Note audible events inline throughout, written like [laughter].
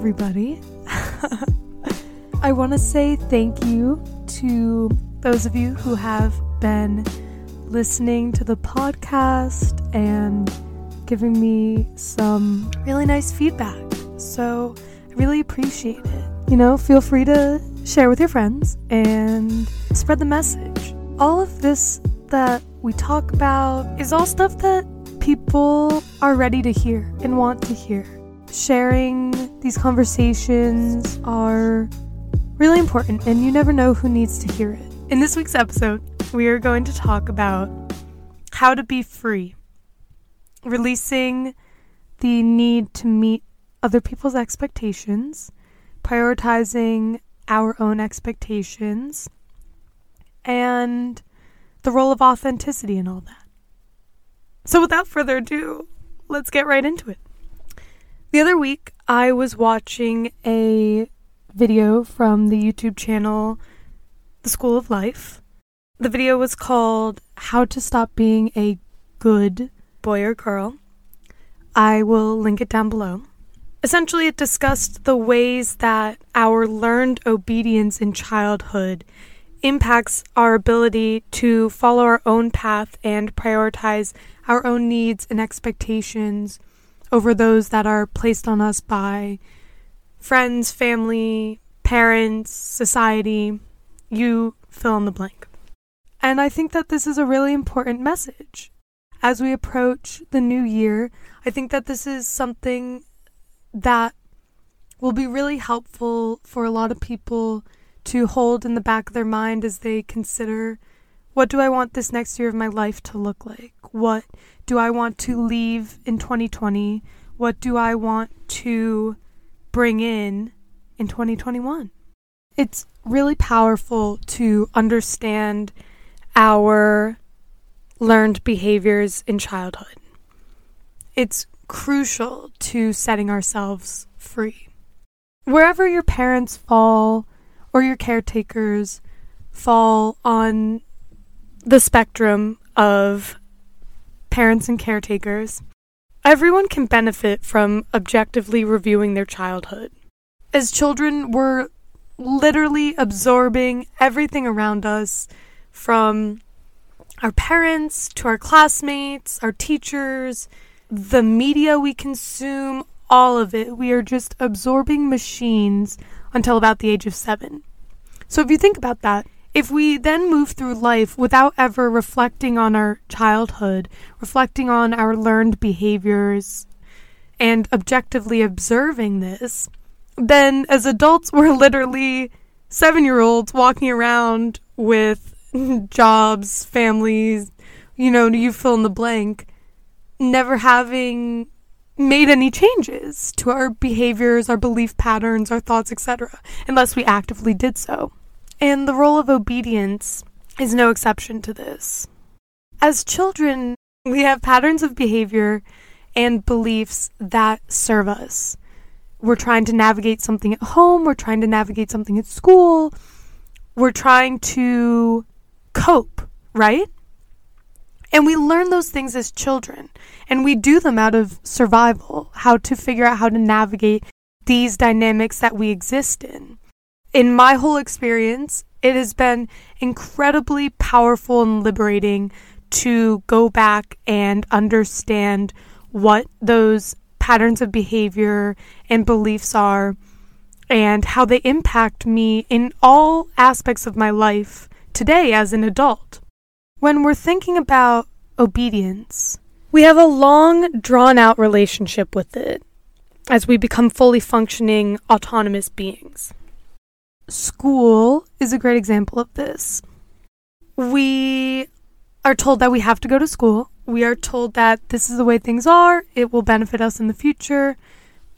everybody. [laughs] I want to say thank you to those of you who have been listening to the podcast and giving me some really nice feedback. So I really appreciate it. You know, feel free to share with your friends and spread the message. All of this that we talk about is all stuff that people are ready to hear and want to hear. Sharing these conversations are really important, and you never know who needs to hear it. In this week's episode, we are going to talk about how to be free, releasing the need to meet other people's expectations, prioritizing our own expectations, and the role of authenticity and all that. So, without further ado, let's get right into it. The other week, I was watching a video from the YouTube channel The School of Life. The video was called How to Stop Being a Good Boy or Girl. I will link it down below. Essentially, it discussed the ways that our learned obedience in childhood impacts our ability to follow our own path and prioritize our own needs and expectations over those that are placed on us by friends, family, parents, society, you fill in the blank. And I think that this is a really important message. As we approach the new year, I think that this is something that will be really helpful for a lot of people to hold in the back of their mind as they consider what do I want this next year of my life to look like? What do I want to leave in 2020? What do I want to bring in in 2021. It's really powerful to understand our learned behaviors in childhood. It's crucial to setting ourselves free. Wherever your parents fall or your caretakers fall on the spectrum of parents and caretakers, Everyone can benefit from objectively reviewing their childhood. As children, we're literally absorbing everything around us from our parents to our classmates, our teachers, the media we consume, all of it. We are just absorbing machines until about the age of seven. So if you think about that, if we then move through life without ever reflecting on our childhood, reflecting on our learned behaviors, and objectively observing this, then as adults, [laughs] we're literally seven year olds walking around with [laughs] jobs, families, you know, you fill in the blank, never having made any changes to our behaviors, our belief patterns, our thoughts, etc., unless we actively did so. And the role of obedience is no exception to this. As children, we have patterns of behavior and beliefs that serve us. We're trying to navigate something at home, we're trying to navigate something at school, we're trying to cope, right? And we learn those things as children, and we do them out of survival, how to figure out how to navigate these dynamics that we exist in in my whole experience, it has been incredibly powerful and liberating to go back and understand what those patterns of behavior and beliefs are and how they impact me in all aspects of my life today as an adult. When we're thinking about obedience, we have a long, drawn out relationship with it as we become fully functioning, autonomous beings school is a great example of this. We are told that we have to go to school. We are told that this is the way things are, it will benefit us in the future,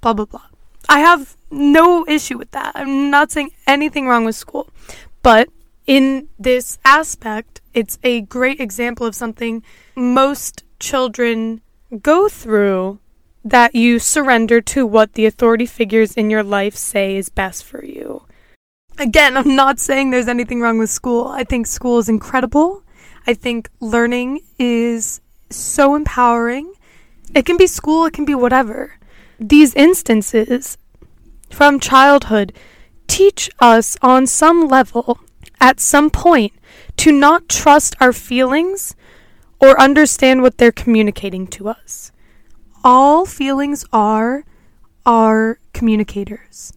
blah, blah, blah. I have no issue with that. I'm not saying anything wrong with school. But in this aspect, it's a great example of something most children go through that you surrender to what the authority figures in your life say is best for you. Again, I'm not saying there's anything wrong with school. I think school is incredible. I think learning is so empowering. It can be school, it can be whatever. These instances from childhood teach us on some level, at some point, to not trust our feelings or understand what they're communicating to us. All feelings are are communicators.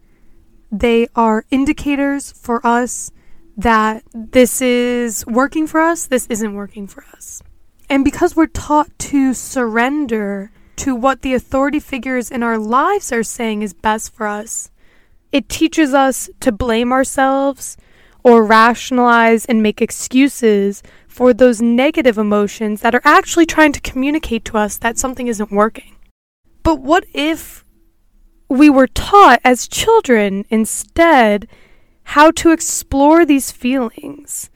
They are indicators for us that this is working for us, this isn't working for us. And because we're taught to surrender to what the authority figures in our lives are saying is best for us, it teaches us to blame ourselves or rationalize and make excuses for those negative emotions that are actually trying to communicate to us that something isn't working. But what if we were taught as children instead how to explore these feelings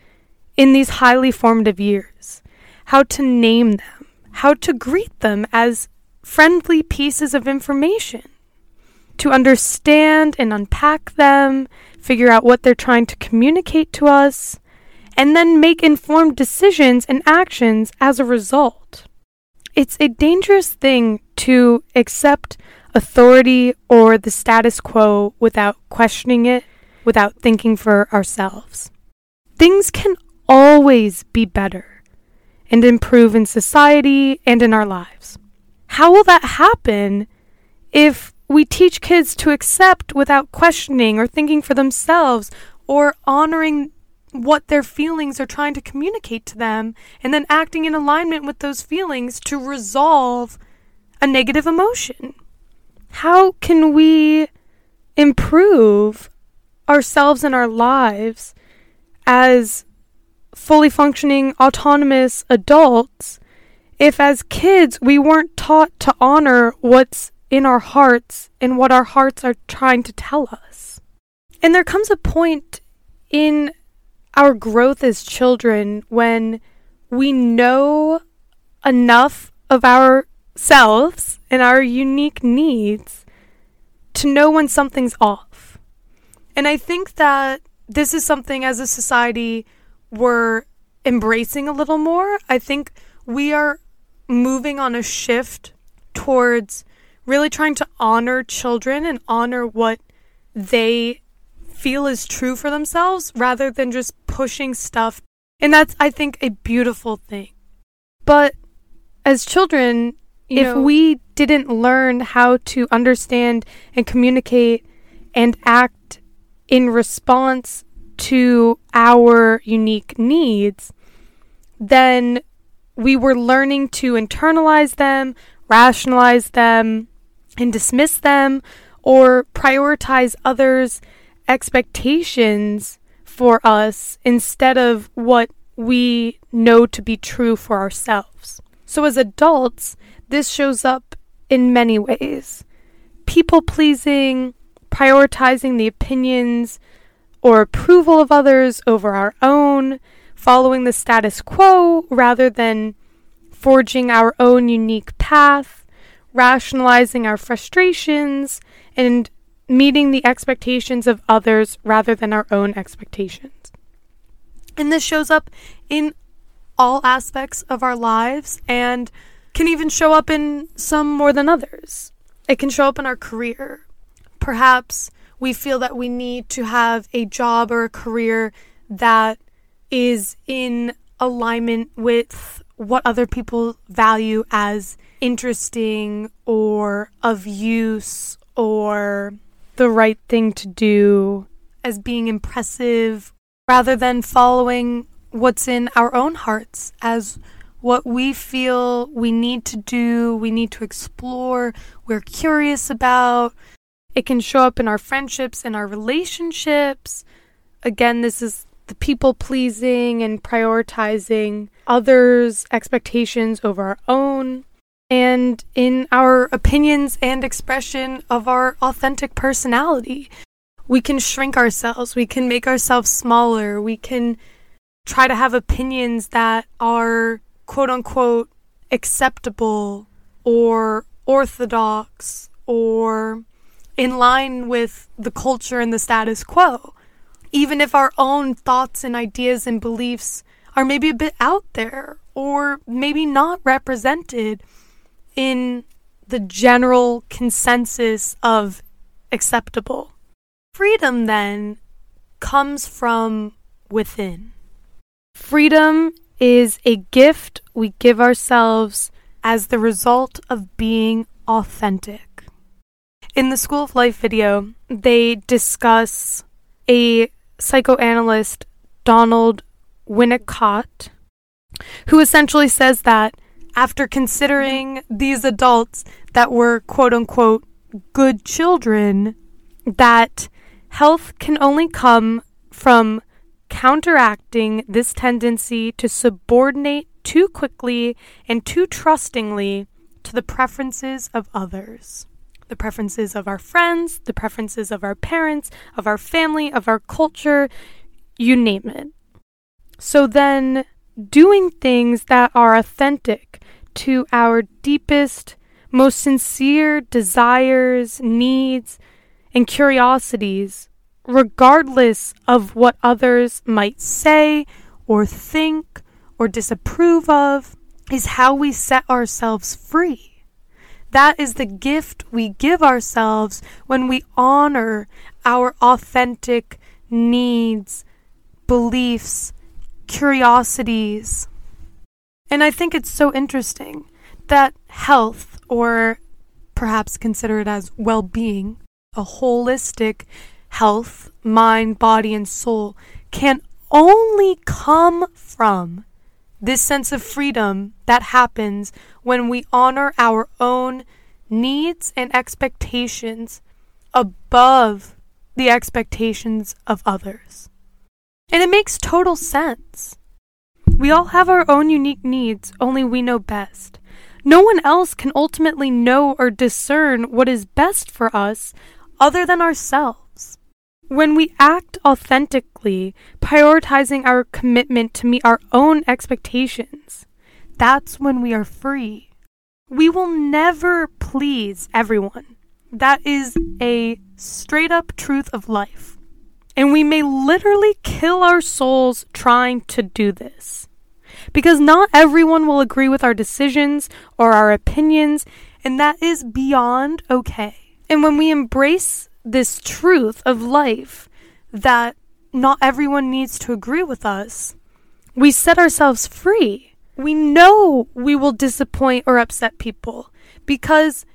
in these highly formative years, how to name them, how to greet them as friendly pieces of information, to understand and unpack them, figure out what they're trying to communicate to us, and then make informed decisions and actions as a result. It's a dangerous thing to accept authority or the status quo without questioning it, without thinking for ourselves. Things can always be better and improve in society and in our lives. How will that happen if we teach kids to accept without questioning or thinking for themselves or honoring what their feelings are trying to communicate to them and then acting in alignment with those feelings to resolve a negative emotion? How can we improve ourselves and our lives as fully functioning autonomous adults if as kids we weren't taught to honor what's in our hearts and what our hearts are trying to tell us. And there comes a point in our growth as children when we know enough of ourselves and our unique needs to know when something's off. And I think that this is something as a society we're embracing a little more. I think we are moving on a shift towards really trying to honor children and honor what they feel is true for themselves rather than just pushing stuff. And that's, I think, a beautiful thing. But as children, you if know, we didn't learn how to understand and communicate and act in response to our unique needs, then we were learning to internalize them, rationalize them, and dismiss them or prioritize others' expectations for us instead of what we know to be true for ourselves. So, as adults, this shows up in many ways people pleasing, prioritizing the opinions or approval of others over our own, following the status quo rather than forging our own unique path, rationalizing our frustrations, and meeting the expectations of others rather than our own expectations. And this shows up in all aspects of our lives and can even show up in some more than others. It can show up in our career. Perhaps we feel that we need to have a job or a career that is in alignment with what other people value as interesting or of use or the right thing to do as being impressive rather than following what's in our own hearts as what we feel we need to do, we need to explore, we're curious about. It can show up in our friendships and our relationships. Again, this is the people pleasing and prioritizing others' expectations over our own, and in our opinions and expression of our authentic personality. We can shrink ourselves, we can make ourselves smaller, we can try to have opinions that are quote unquote acceptable or orthodox or in line with the culture and the status quo even if our own thoughts and ideas and beliefs are maybe a bit out there or maybe not represented in the general consensus of acceptable. Freedom then comes from within. Freedom is a gift we give ourselves as the result of being authentic. In the School of Life video, they discuss a psychoanalyst, Donald Winnicott, who essentially says that after considering these adults that were quote unquote good children, that health can only come from counteracting this tendency to subordinate too quickly and too trustingly to the preferences of others. The preferences of our friends, the preferences of our parents, of our family, of our culture, you name it. So then, doing things that are authentic to our deepest, most sincere desires, needs, and curiosities, regardless of what others might say or think or disapprove of, is how we set ourselves free. That is the gift we give ourselves when we honor our authentic needs, beliefs, curiosities. And I think it's so interesting that health, or perhaps consider it as well being, a holistic health, mind, body, and soul, can only come from this sense of freedom that happens when we honor our own needs and expectations above the expectations of others. And it makes total sense. We all have our own unique needs, only we know best. No one else can ultimately know or discern what is best for us other than ourselves. When we act authentically, prioritizing our commitment to meet our own expectations, that's when we are free. We will never please everyone. That is a straight up truth of life. And we may literally kill our souls trying to do this. Because not everyone will agree with our decisions or our opinions, and that is beyond okay. And when we embrace this truth of life that not everyone needs to agree with us, we set ourselves free. We know we will disappoint or upset people because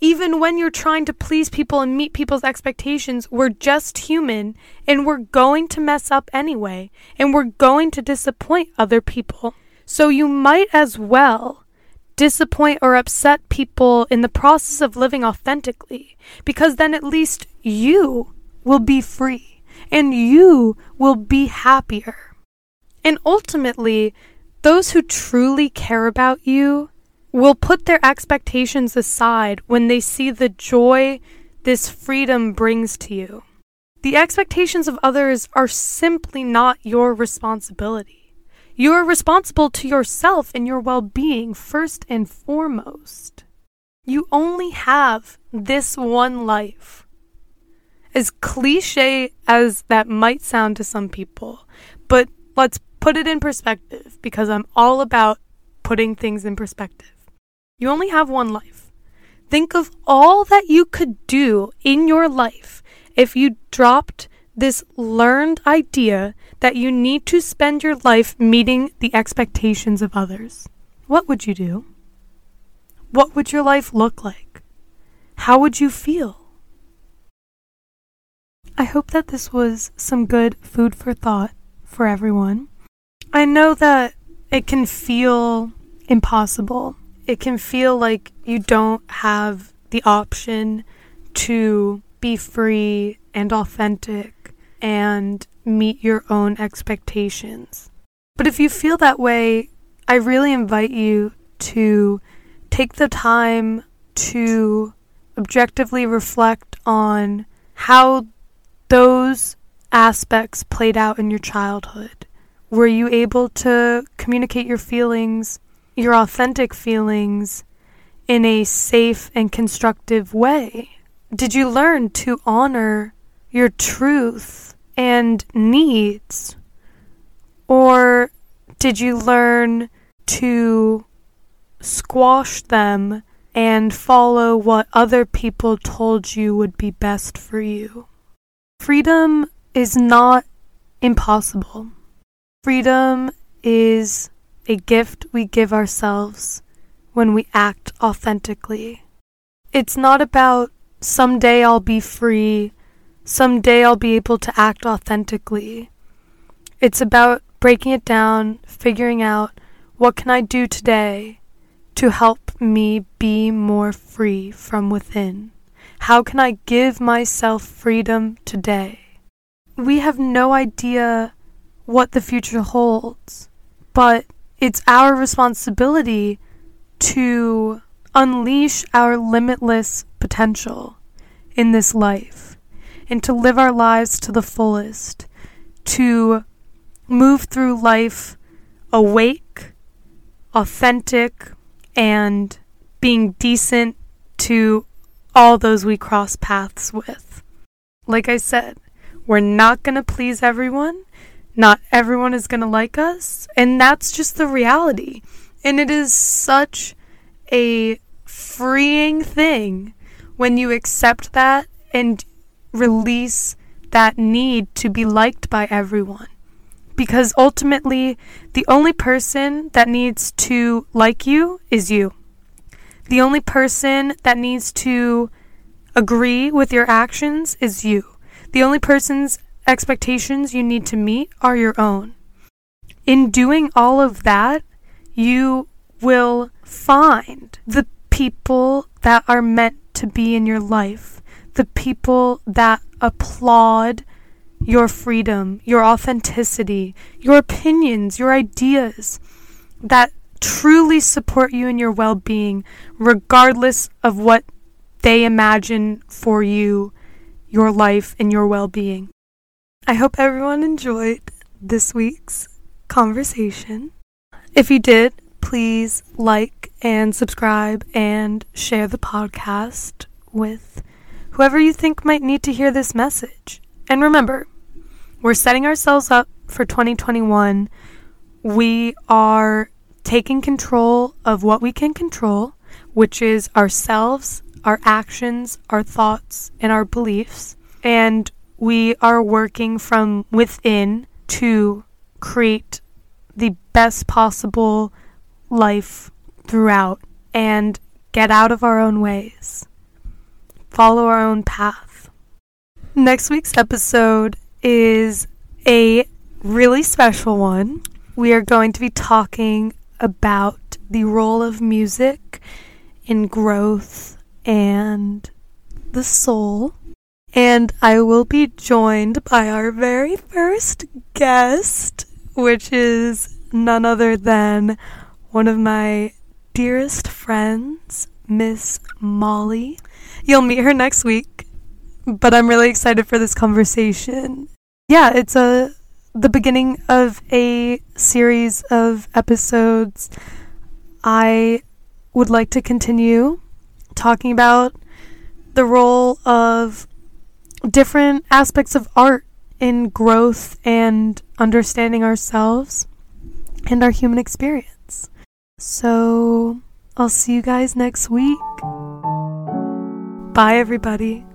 even when you're trying to please people and meet people's expectations, we're just human and we're going to mess up anyway and we're going to disappoint other people. So you might as well disappoint or upset people in the process of living authentically because then at least you will be free and you will be happier. And ultimately, those who truly care about you will put their expectations aside when they see the joy this freedom brings to you. The expectations of others are simply not your responsibility. You are responsible to yourself and your well being first and foremost. You only have this one life. As cliche as that might sound to some people, but let's put it in perspective because I'm all about putting things in perspective. You only have one life. Think of all that you could do in your life if you dropped this learned idea that you need to spend your life meeting the expectations of others. What would you do? What would your life look like? How would you feel? I hope that this was some good food for thought for everyone. I know that it can feel impossible. It can feel like you don't have the option to be free and authentic and meet your own expectations. But if you feel that way, I really invite you to take the time to objectively reflect on how those aspects played out in your childhood. Were you able to communicate your feelings, your authentic feelings, in a safe and constructive way? Did you learn to honor your truth and needs? Or did you learn to squash them and follow what other people told you would be best for you. Freedom is not impossible. Freedom is a gift we give ourselves when we act authentically. It's not about someday I'll be free, someday I'll be able to act authentically. It's about breaking it down, figuring out what can I do today to help me be more free from within? How can I give myself freedom today? We have no idea what the future holds, but it's our responsibility to unleash our limitless potential in this life and to live our lives to the fullest, to move through life awake, authentic, and being decent to all those we cross paths with. Like I said, we're not going to please everyone. Not everyone is going to like us. And that's just the reality. And it is such a freeing thing when you accept that and release that need to be liked by everyone. Because ultimately, the only person that needs to like you is you. The only person that needs to agree with your actions is you. The only person's expectations you need to meet are your own. In doing all of that, you will find the people that are meant to be in your life, the people that applaud your freedom, your authenticity, your opinions, your ideas that truly support you in your well being, regardless of what they imagine for you, your life, and your well being. I hope everyone enjoyed this week's conversation. If you did, please like and subscribe and share the podcast with whoever you think might need to hear this message. And remember, we're setting ourselves up for 2021. We are taking control of what we can control, which is ourselves, our actions, our thoughts, and our beliefs. And we are working from within to create the best possible life throughout and get out of our own ways. Follow our own path. Next week's episode is a really special one. We are going to be talking about the role of music in growth and the soul. And I will be joined by our very first guest, which is none other than one of my dearest friends, Miss Molly. You'll meet her next week but I'm really excited for this conversation. Yeah, it's a the beginning of a series of episodes. I would like to continue talking about the role of different aspects of art in growth and understanding ourselves and our human experience. So, I'll see you guys next week. Bye, everybody.